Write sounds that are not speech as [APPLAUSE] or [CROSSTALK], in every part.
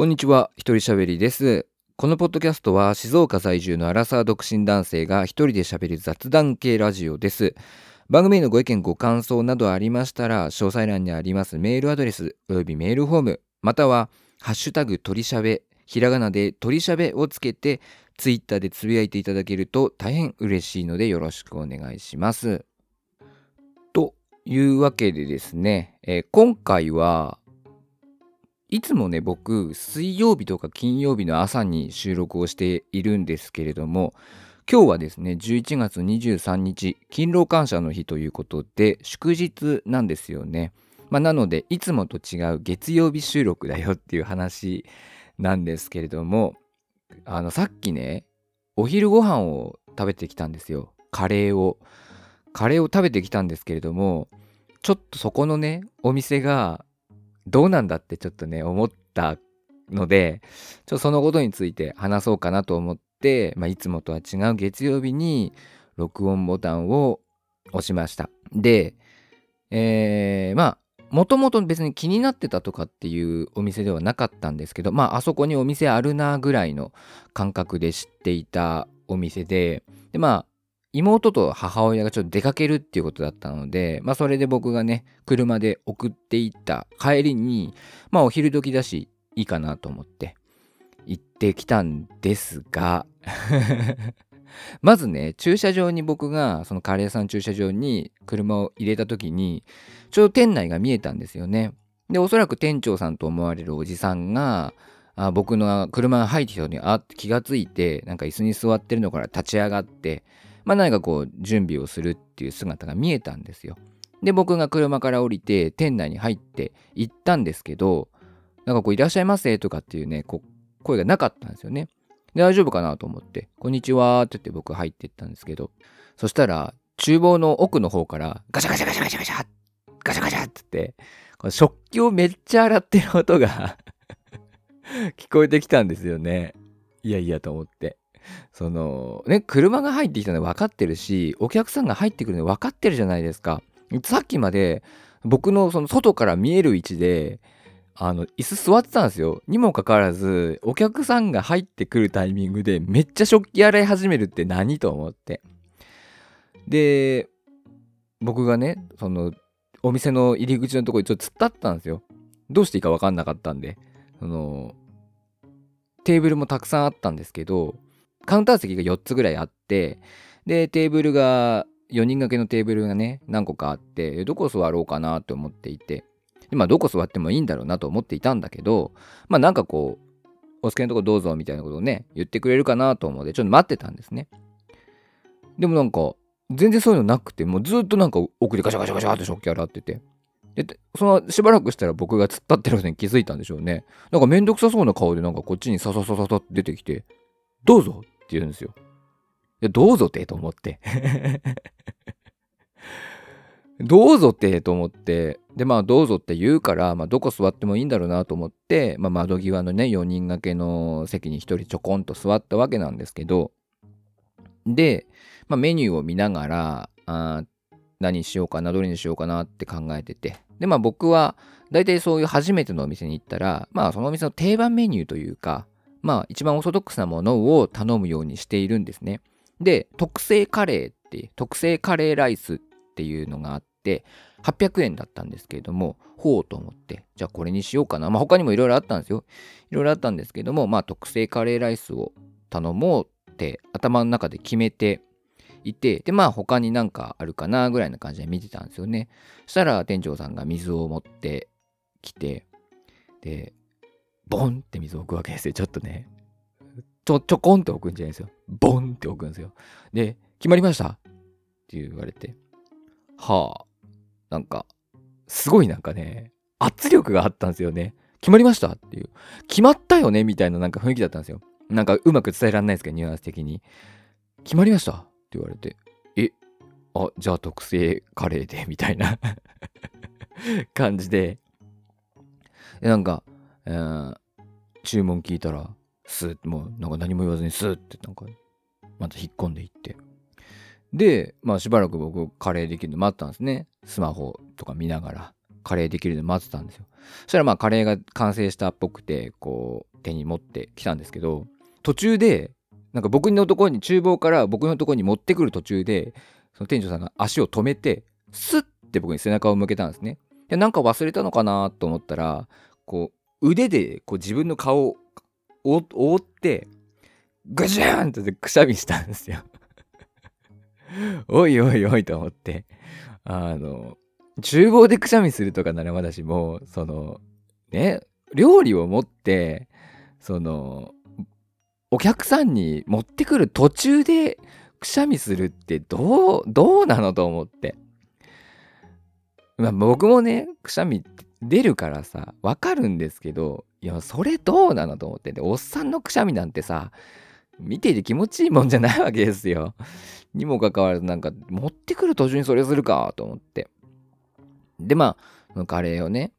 こんにちは、一人喋りです。このポッドキャストは静岡在住のアラサー独身男性が一人で喋る雑談系ラジオです。番組へのご意見ご感想などありましたら、詳細欄にありますメールアドレスおよびメールフォーム、またはハッシュタグ鳥しゃべ、ひらがなで鳥しゃべをつけて、ツイッターでつぶやいていただけると大変嬉しいのでよろしくお願いします。というわけでですね、えー今回はいつもね僕水曜日とか金曜日の朝に収録をしているんですけれども今日はですね11月23日勤労感謝の日ということで祝日なんですよね。まあ、なのでいつもと違う月曜日収録だよっていう話なんですけれどもあのさっきねお昼ご飯を食べてきたんですよカレーをカレーを食べてきたんですけれどもちょっとそこのねお店がどうなんだってちょっとね思ったのでちょそのことについて話そうかなと思って、まあ、いつもとは違う月曜日に録音ボタンを押しました。でえー、まあもともと別に気になってたとかっていうお店ではなかったんですけどまああそこにお店あるなぐらいの感覚で知っていたお店ででまあ妹と母親がちょっと出かけるっていうことだったので、まあそれで僕がね、車で送っていった帰りに、まあお昼時だし、いいかなと思って行ってきたんですが、[LAUGHS] まずね、駐車場に僕が、そのカレー屋さん駐車場に車を入れた時に、ちょうど店内が見えたんですよね。で、おそらく店長さんと思われるおじさんが、あ僕の車が入ってきたのにあって気がついてなんか椅子に座ってるのから立ち上がってまあ何かこう準備をするっていう姿が見えたんですよ。で僕が車から降りて店内に入って行ったんですけどなんかこう「いらっしゃいませ」とかっていうねこう声がなかったんですよね。で大丈夫かな？と思って「こんにちは」って言って僕入ってったんですけどそしたら厨房の奥の方からガシャガシャガシャガシャガシャガシャガシャって言ってこの食器をめっちゃ洗ってる音が [LAUGHS] 聞こえてきたんですよね。いやいやと思って。[LAUGHS] そのね車が入ってきたの分かってるしお客さんが入ってくるの分かってるじゃないですか。さっきまで僕のその外から見える位置であの椅子座ってたんですよ。にもかかわらずお客さんが入ってくるタイミングでめっちゃ食器洗い始めるって何と思って。で僕がねそのお店の入り口のとこにちょっと突っ立ったんですよ。どうしていいか分かんなかったんで。そのテーブルもたくさんあったんですけどカウンター席が4つぐらいあってでテーブルが4人掛けのテーブルがね何個かあってどこ座ろうかなと思っていて。まあどこ座ってもいいんだろうなと思っていたんだけどまあなんかこうお好きなとこどうぞみたいなことをね言ってくれるかなと思ってちょっと待ってたんですね。でもなんか全然そういうのなくてもうずっとなんか奥でガシャガシャガシャって食器洗ってて。でそのしばらくしたら僕が突っ立ってることに気づいたんでしょうね。なんかめんどくさそうな顔でなんかこっちにサササササって出てきて「どうぞ」って言うんですよ。いやどうぞってと思って。[LAUGHS] どうぞってと思ってでまあどうぞって言うから、まあ、どこ座ってもいいんだろうなと思って、まあ、窓際のね4人掛けの席に1人ちょこんと座ったわけなんですけどで、まあ、メニューを見ながらあ何しようかなどれにしようかなって考えててでまあ僕は大体そういう初めてのお店に行ったらまあそのお店の定番メニューというかまあ一番オーソドックスなものを頼むようにしているんですね。で特製カレーって特製カレーライスっていうのがあって800円だったんですけれどもほうと思ってじゃあこれにしようかな。まあ他にもいろいろあったんですよ。いろいろあったんですけどもまあ特製カレーライスを頼もうって頭の中で決めていてでまあ他になんかあるかなぐらいな感じで見てたんですよね。そしたら店長さんが水を持ってきてでボンって水を置くわけですよ。ちょっとね。ちょちょこんって置くんじゃないですよ。ボンって置くんですよ。で決まりました。って言われて。はあ。なんかすごいなんかね圧力があったんですよね。決まりました。っていう。決まったよね？みたいななんか雰囲気だったんですよ。なんかうまく伝えられないですけどニュアンス的に。決まりました。って言われて。え？あじゃあ特製カレーで。[LAUGHS] みたいな。感じで。でなんか、えー注文聞いたらスーッもうなんか何も言わずにスーッてなんかまた引っ込んでいって。でまあしばらく僕カレーできるの待ったんですね。スマホとか見ながらカレーできるの待ってたんですよ。そしたらまあカレーが完成したっぽくてこう手に持ってきたんですけど途中でなんか僕のところに厨房から僕のところに持ってくる途中でその店長さんが足を止めてスッて僕に背中を向けたんですね。でなんか忘れたのかなと思ったらこう腕でこう自分の顔を覆ってグジャーンってくしゃみしたんですよ。[LAUGHS] おいおいおいと思って。あの厨房でくしゃみするとかならまだしもそのね料理を持ってそのお客さんに持ってくる途中でくしゃみするってどうどうなのと思って。まあ僕もねくしゃみって出るからさわかるんですけどいやそれどうなのと思って。でおっさんのくしゃみなんてさ見ていて気持ちいいもんじゃないわけですよ。[LAUGHS] にもかかわらずなんか持ってくる途中にそれするかと思って。でまあカレーをね。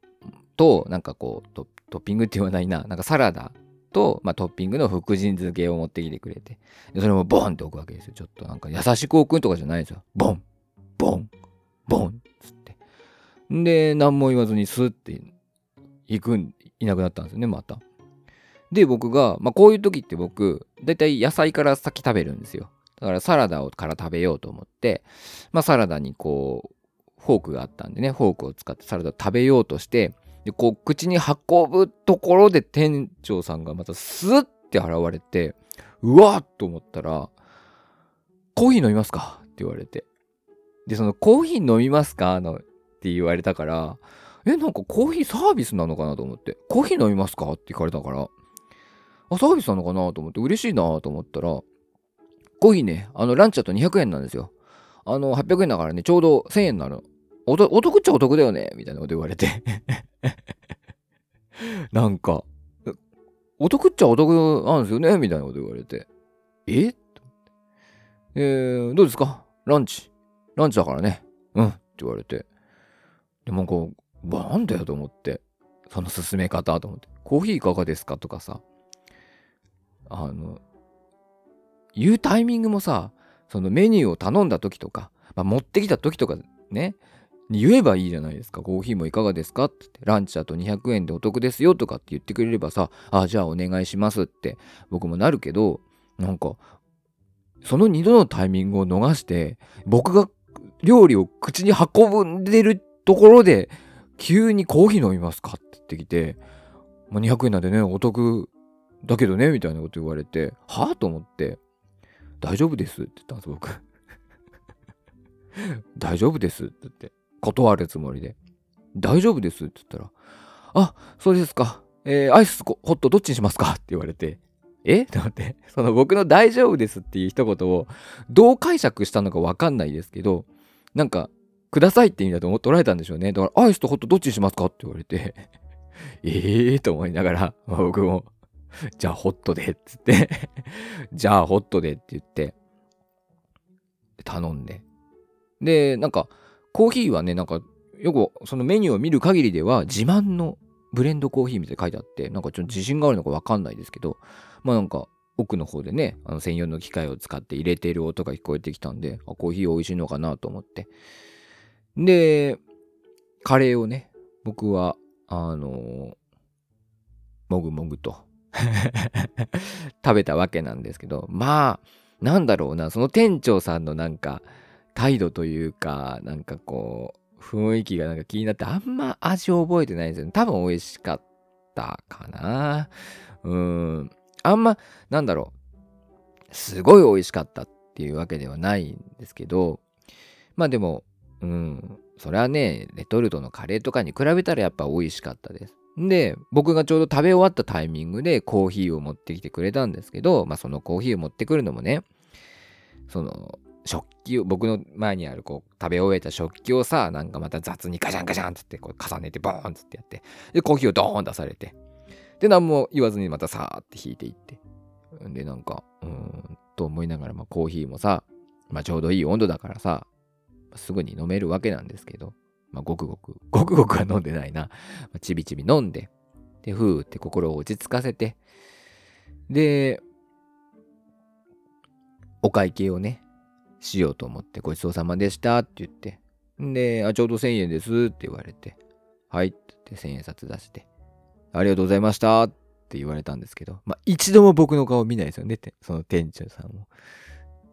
となんかこうトッピングって言わないな。なんかサラダと、まあ、トッピングの福神漬けを持ってきてくれて。それもボンって置くわけですよ。ちょっとなんか優しく置くんとかじゃないですよ。ボンボンボン。で何も言わずにスッて行くんいなくなったんですよねまたで僕が、まあ、こういう時って僕だいたい野菜から先食べるんですよだからサラダをから食べようと思って、まあ、サラダにこうフォークがあったんでねフォークを使ってサラダを食べようとしてでこう口に運ぶところで店長さんがまたスッて現れてうわっと思ったら「コーヒー飲みますか?」って言われてでその「コーヒー飲みますか?」のって言われたからえなんかコーヒーサービスなのかなと思って「コーヒー飲みますか?」って聞かれたからあサービスなのかなと思って嬉しいなと思ったらコーヒーねあのランチだと200円なんですよあの800円だからねちょうど1000円になるお得っちゃお得だよねみたいなこと言われて [LAUGHS] なんか、お得っちゃお得なんですよねみたいなこと言われて。え？えー、どうですか？ランチ。ランチだからね。うん。って言われて。でもこう、なんだよと思って。その進め方と思って。コーヒーいかがですかとかさ。あの、言うタイミングもさ、そのメニューを頼んだ時とか、まあ、持ってきた時とかね、言えばいいじゃないですか。コーヒーもいかがですかってってランチだと200円でお得ですよとかって言ってくれればさ、あ、じゃあお願いしますって僕もなるけど、なんか、その2度のタイミングを逃して、僕が料理を口に運んでるところで、急にコーヒー飲みますかって言ってきて、まあ、200円なんでね、お得だけどね、みたいなこと言われて、はぁと思って、大丈夫ですって言ったんです、僕。[LAUGHS] 大丈夫ですって言って。断るつもりで。大丈夫ですって言ったら、あ、そうですか。えー、アイスホットどっちにしますかって言われて、え？って思って、その僕の大丈夫ですっていう一言をどう解釈したのかわかんないですけど、なんか、くださいって意味だと思っておられたんでしょうね。だから、アイスとホットどっちにしますかって言われて、[LAUGHS] ええと思いながら、[LAUGHS] 僕も、じゃあホットでっつって [LAUGHS] じゃあホットでって言って、頼んで。で、なんか、コーヒーはね、なんか、よくそのメニューを見る限りでは、自慢のブレンドコーヒーみたいに書いてあって、なんかちょっと自信があるのかわかんないですけど、まあなんか、奥の方でね、あの専用の機械を使って入れている音が聞こえてきたんで、あコーヒー美味しいのかなと思って。で、カレーをね、僕は、あのー、もぐもぐと [LAUGHS] 食べたわけなんですけど、まあ、なんだろうな、その店長さんのなんか、態度というか、なんかこう、雰囲気がなんか気になって、あんま味を覚えてないんですよね。多分美味しかったかな。うん。あんま、なんだろう。すごい美味しかったっていうわけではないんですけど、まあでも、うん。それはね、レトルトのカレーとかに比べたらやっぱ美味しかったです。で、僕がちょうど食べ終わったタイミングでコーヒーを持ってきてくれたんですけど、まあそのコーヒーを持ってくるのもね、その、食器を、僕の前にあるこう食べ終えた食器をさ、なんかまた雑にガシャンガシャンつってこう重ねてボーンつってやって、で、コーヒーをドーン出されて、で、何も言わずにまたさーって引いていって、で、なんか、うーん、と思いながら、まあコーヒーもさ、まあちょうどいい温度だからさ、すぐに飲めるわけなんですけど、まあごくごく、[LAUGHS] ごくごくは飲んでないな、まあ、ちびちび飲んで、で、ふーって心を落ち着かせて、で、お会計をね、しようと思って、ごちそうさまでしたって言って、んで、あ、ちょうど1000円ですって言われて、はいって1000円札出して、ありがとうございましたって言われたんですけど、まあ、一度も僕の顔見ないですよねってその店長さんも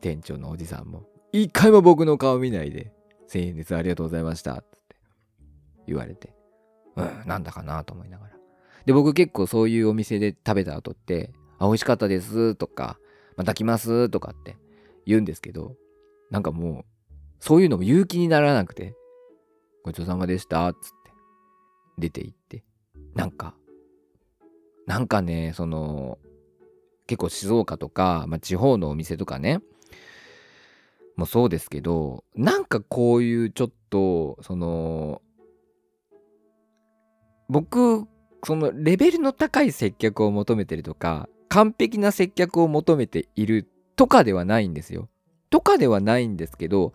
店長のおじさんも。一回も僕の顔見ないで1000円ですありがとうございましたって言われて。うんなんだかなと思いながら。で僕結構そういうお店で食べた後ってあ美味しかったですとかまた来ますとかって言うんですけどなんかもうそういうのも勇気にならなくてごちそうさまでしたつって出て行ってなんかなんかねその結構静岡とか、まあ、地方のお店とかねもそうですけどなんかこういうちょっとその僕そのレベルの高い接客を求めてるとか完璧な接客を求めているとかではないんですよ。とかではないんですけど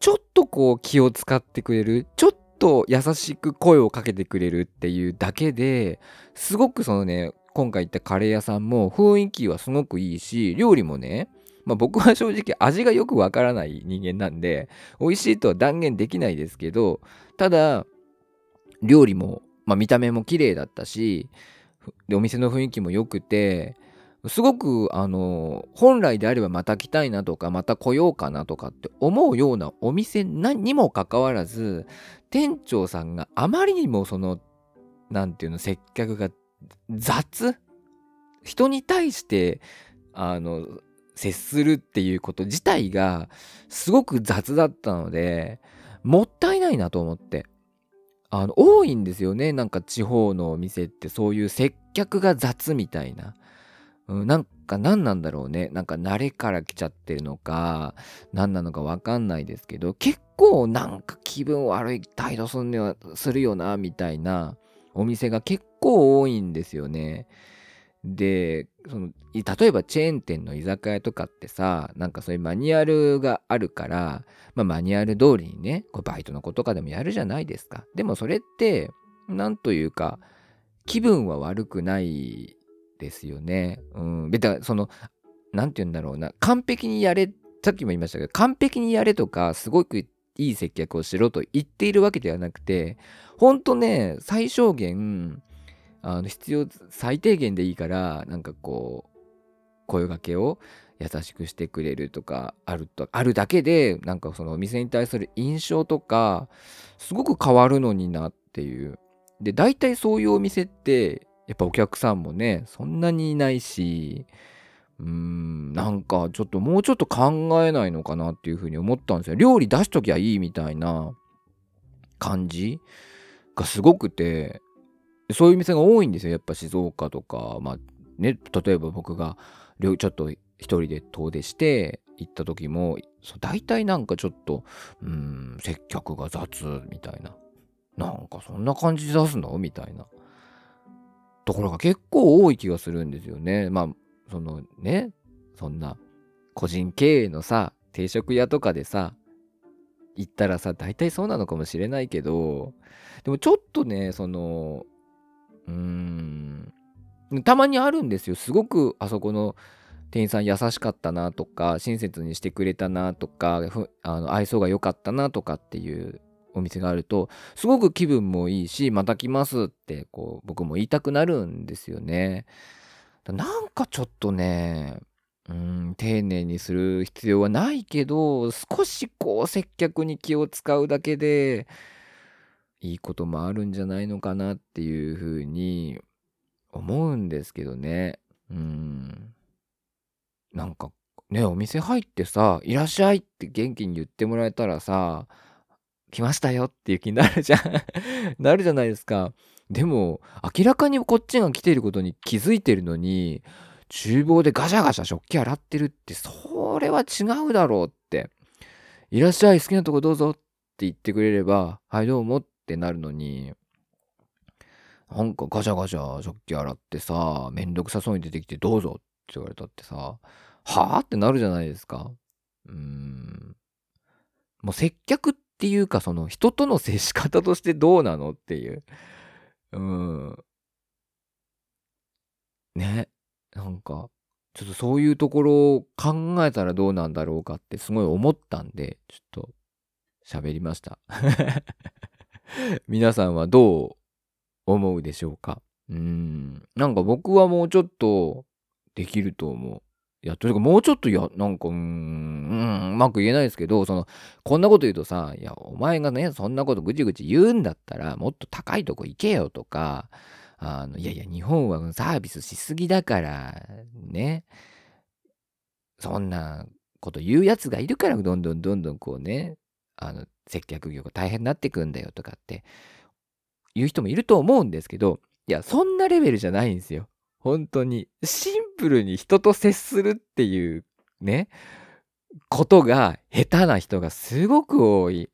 ちょっとこう気を使ってくれるちょっと優しく声をかけてくれるっていうだけですごくそのね今回行ったカレー屋さんも雰囲気はすごくいいし料理もねまあ、僕は正直味がよくわからない人間なんで美味しいとは断言できないですけどただ料理も、まあ、見た目も綺麗だったしでお店の雰囲気も良くてすごくあの本来であればまた来たいなとかまた来ようかなとかって思うようなお店にもかかわらず店長さんがあまりにもその何て言うの接客が雑人に対してあの接するっていうこと自体がすごく雑だったのでもったいないなと思ってあの多いんですよねなんか地方のお店ってそういう接客が雑みたいなうん、なんか何なんだろうね。なんか慣れから来ちゃってるのか、何なのかわかんないですけど、結構なんか気分悪い態度すんよするよな、みたいなお店が結構多いんですよね。で、その例えばチェーン店の居酒屋とかってさ、なんかそういうマニュアルがあるから、まあ、マニュアル通りにね、こうバイトの子とかでもやるじゃないですか。でもそれって、なんというか、気分は悪くないですよね。うん。別にその、何て言うんだろうな、完璧にやれ、さっきも言いましたけど、完璧にやれとか、すごくいい接客をしろと言っているわけではなくて、ほんとね、最小限、あの必要最低限でいいからなんかこう声がけを優しくしてくれるとかあるとあるだけでなんかそのお店に対する印象とかすごく変わるのになっていうで大体そういうお店ってやっぱお客さんもね、そんなにいないし、うーん、なんかちょっともうちょっと考えないのかなっていうふうに思ったんですよ。料理出しときゃいいみたいな感じがすごくて、そういう店が多いんですよ。やっぱ静岡とか、まあね、例えば僕がちょっと一人で遠出して行った時も、大体なんかちょっと、うん、接客が雑みたいな。なんかそんな感じで出すの？みたいな。ところが結構多い気がするんですよね。まあ、そのね、そんな個人経営のさ、定食屋とかでさ、行ったらさ、大体そうなのかもしれないけど、でもちょっとね、その、うん、たまにあるんですよ。すごくあそこの店員さん優しかったなとか、親切にしてくれたなとか、あの愛想が良かったなとかっていうお店があるとすごく気分もいいしまた来ますってこう僕も言いたくなるんですよね。なんかちょっとねうん丁寧にする必要はないけど少しこう接客に気を使うだけでいいこともあるんじゃないのかなっていうふうに思うんですけどね。うんなんかねお店入ってさ「いらっしゃい」って元気に言ってもらえたらさ来ましたよっていう気になるじゃん [LAUGHS] なるじゃないですか。でも、明らかにこっちが来ていることに気づいてるのに、厨房でガシャガシャ食器洗ってるって、それは違うだろうって。いらっしゃい、好きなとこどうぞって言ってくれれば、はい、どうもっってなるのに、なんかガシャガシャ食器洗ってさ、めんどくさそうに出てきてどうぞって言われたってさ、はぁってなるじゃないですか。うん。もう接客っっていうか、その人との接し方としてどうなのっていう。うん。ね。なんか、ちょっとそういうところを考えたらどうなんだろうかってすごい思ったんで、ちょっと喋りました。[LAUGHS] 皆さんはどう思うでしょうか？うん。なんか僕はもうちょっとできると思う。いや、というかもうちょっと、いや、なんか、うーん、うん、うまく言えないですけど、その、こんなこと言うとさ、いや、お前がね、そんなことぐちぐち言うんだったら、もっと高いとこ行けよとか、あの、いやいや、日本はサービスしすぎだから、ね、そんなこと言うやつがいるから、どんどんどんどんこうね、あの、接客業が大変になってくんだよとかって言う人もいると思うんですけど、いや、そんなレベルじゃないんですよ。本当に。シンプルに人と接するっていうね、ことが下手な人がすごく多い。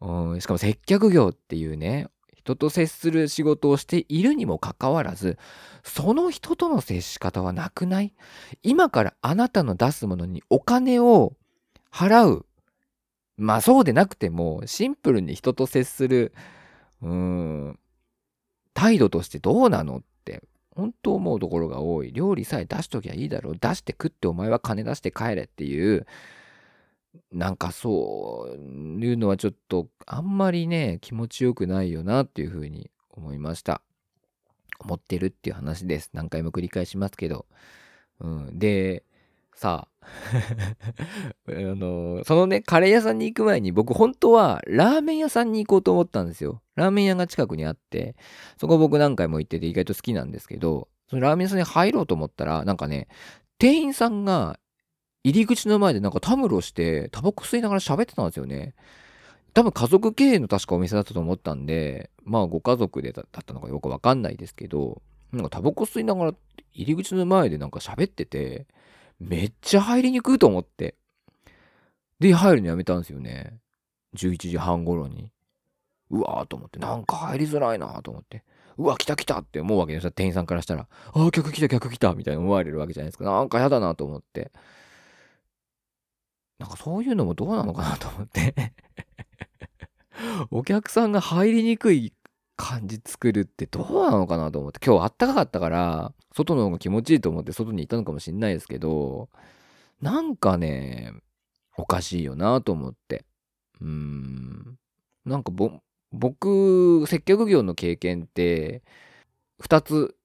うん、しかも接客業っていうね、人と接する仕事をしているにもかかわらず、その人との接し方はなくない？今からあなたの出すものにお金を払う。まあそうでなくても、シンプルに人と接する、うーん、態度としてどうなのって本当思うところが多い。料理さえ出しときゃいいだろう。出して食ってお前は金出して帰れっていう、なんかそういうのはちょっとあんまりね、気持ちよくないよなっていうふうに思いました。思ってるっていう話です。何回も繰り返しますけど。うん、で、さあ [LAUGHS] あのそのねカレー屋さんに行く前に僕本当はラーメン屋さんに行こうと思ったんですよ。ラーメン屋が近くにあってそこ僕何回も行ってて意外と好きなんですけどそのラーメン屋さんに入ろうと思ったらなんかね店員さんが入り口の前でなんかたむろしてタバコ吸いながら喋ってたんですよね。多分家族経営の確かお店だったと思ったんでまあご家族でだったのかよくわかんないですけどなんかタバコ吸いながら入り口の前でなんか喋っててめっちゃ入りにくいと思って。で、入るのやめたんですよね。11時半頃に。うわーと思って、なんか入りづらいなと思って。うわ、来た来たって思うわけですよ。店員さんからしたら。ああ、客来た客来たみたいに思われるわけじゃないですか。なんかやだなと思って。なんかそういうのもどうなのかなと思って [LAUGHS] お客さんが入りにくい感じ作るってどうなのかなと思って。今日あったかかったから、外の方が気持ちいいと思って外にいたのかもしんないですけど、なんかね、おかしいよなと思って。うーん。なんかぼ、僕、接客業の経験って、2つ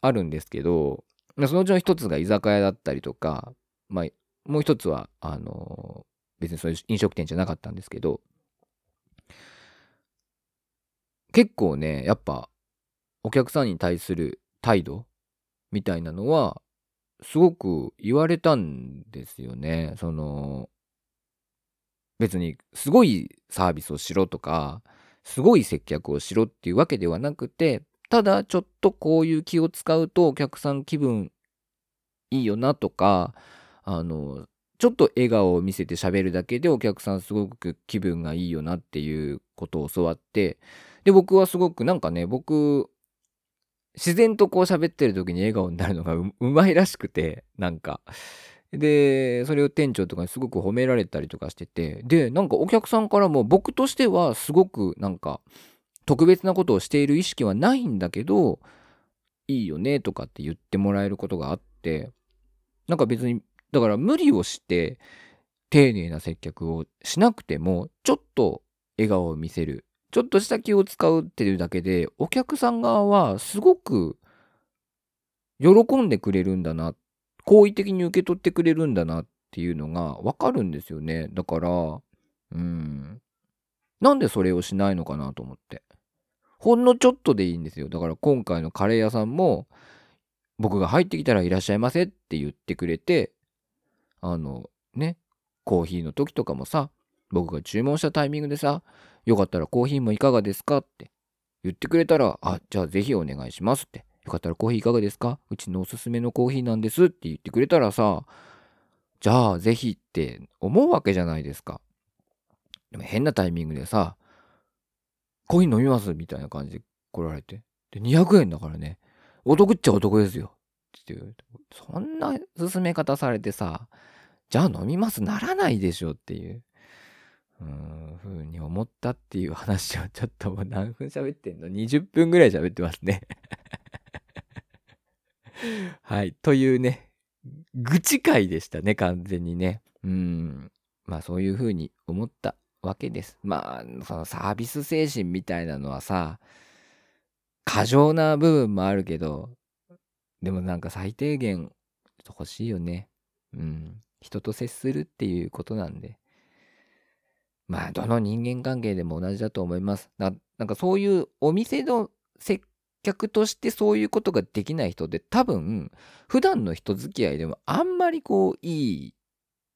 あるんですけど、そのうちの1つが居酒屋だったりとか、まあ、もう1つは、あの、別にそういう飲食店じゃなかったんですけど、結構ね、やっぱ、お客さんに対する態度みたいなのは、すごく言われたんですよね。その、別にすごいサービスをしろとか、すごい接客をしろっていうわけではなくて、ただちょっとこういう気を使うとお客さん気分いいよなとか、あの、ちょっと笑顔を見せて喋るだけでお客さんすごく気分がいいよなっていうことを教わって、で、僕はすごくなんかね、僕、自然とこう喋ってる時に笑顔になるのがうまいらしくて、なんか。で、それを店長とかにすごく褒められたりとかしてて、で、なんかお客さんからも僕としてはすごくなんか特別なことをしている意識はないんだけど、いいよねとかって言ってもらえることがあって、なんか別に、だから無理をして丁寧な接客をしなくても、ちょっと笑顔を見せるちょっとした気を使うっていうだけで、お客さん側はすごく喜んでくれるんだな、好意的に受け取ってくれるんだなっていうのがわかるんですよね。だから、うん。なんでそれをしないのかなと思って。ほんのちょっとでいいんですよ。だから今回のカレー屋さんも、僕が入ってきたらいらっしゃいませって言ってくれて、あの、ね、コーヒーの時とかもさ、僕が注文したタイミングでさ、よかったらコーヒーもいかがですかって言ってくれたら、あ、じゃあぜひお願いしますって。よかったらコーヒーいかがですか？うちのおすすめのコーヒーなんですって言ってくれたらさ、じゃあぜひって思うわけじゃないですか。でも変なタイミングでさ、コーヒー飲みます？みたいな感じで来られて。で、200円だからね、お得っちゃお得ですよ。っていう。そんな進め方されてさ、じゃあ飲みます？ならないでしょっていう。うんふうに思ったっていう話をちょっともう何分喋ってんの ?20 分ぐらい喋ってますね [LAUGHS] はい。というね、愚痴会でしたね、完全にね。うん。まあそういうふうに思ったわけです。まあ、そのサービス精神みたいなのはさ、過剰な部分もあるけど、でもなんか最低限欲しいよね。うん。人と接するっていうことなんで。まあ、どの人間関係でも同じだと思います。ななんかそういうお店の接客としてそういうことができない人って多分、普段の人付き合いでもあんまりこう、いい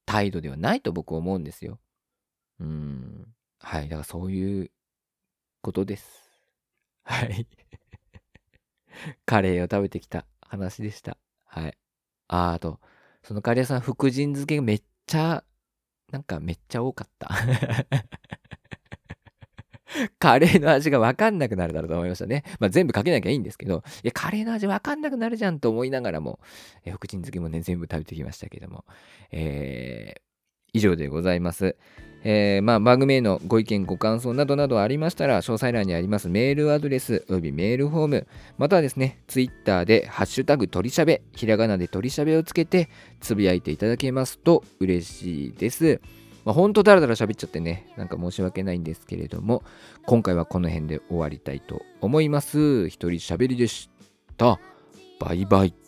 態度ではないと僕は思うんですよ。うん。はい。だからそういうことです。はい。[LAUGHS] カレーを食べてきた話でした。はい。あ、あと、そのカレー屋さん、福神漬けがめっちゃ、なんかめっちゃ多かった。[LAUGHS] カレーの味が分かんなくなるだろうと思いましたね。まあ、全部かけなきゃいいんですけど、いや、カレーの味分かんなくなるじゃんと思いながらも、え福神漬けもね、全部食べてきましたけども、えー、以上でございます。えー、まあ、番組へのご意見、ご感想などなどありましたら、詳細欄にありますメールアドレスおよびメールフォーム、またはですね、ツイッターで、ハッシュタグ鳥しゃべ、ひらがなで鳥しゃべをつけて、つぶやいていただけますと嬉しいです。まあ、ほんとだらだら喋っちゃってね、なんか申し訳ないんですけれども、今回はこの辺で終わりたいと思います。一人喋りでした。バイバイ。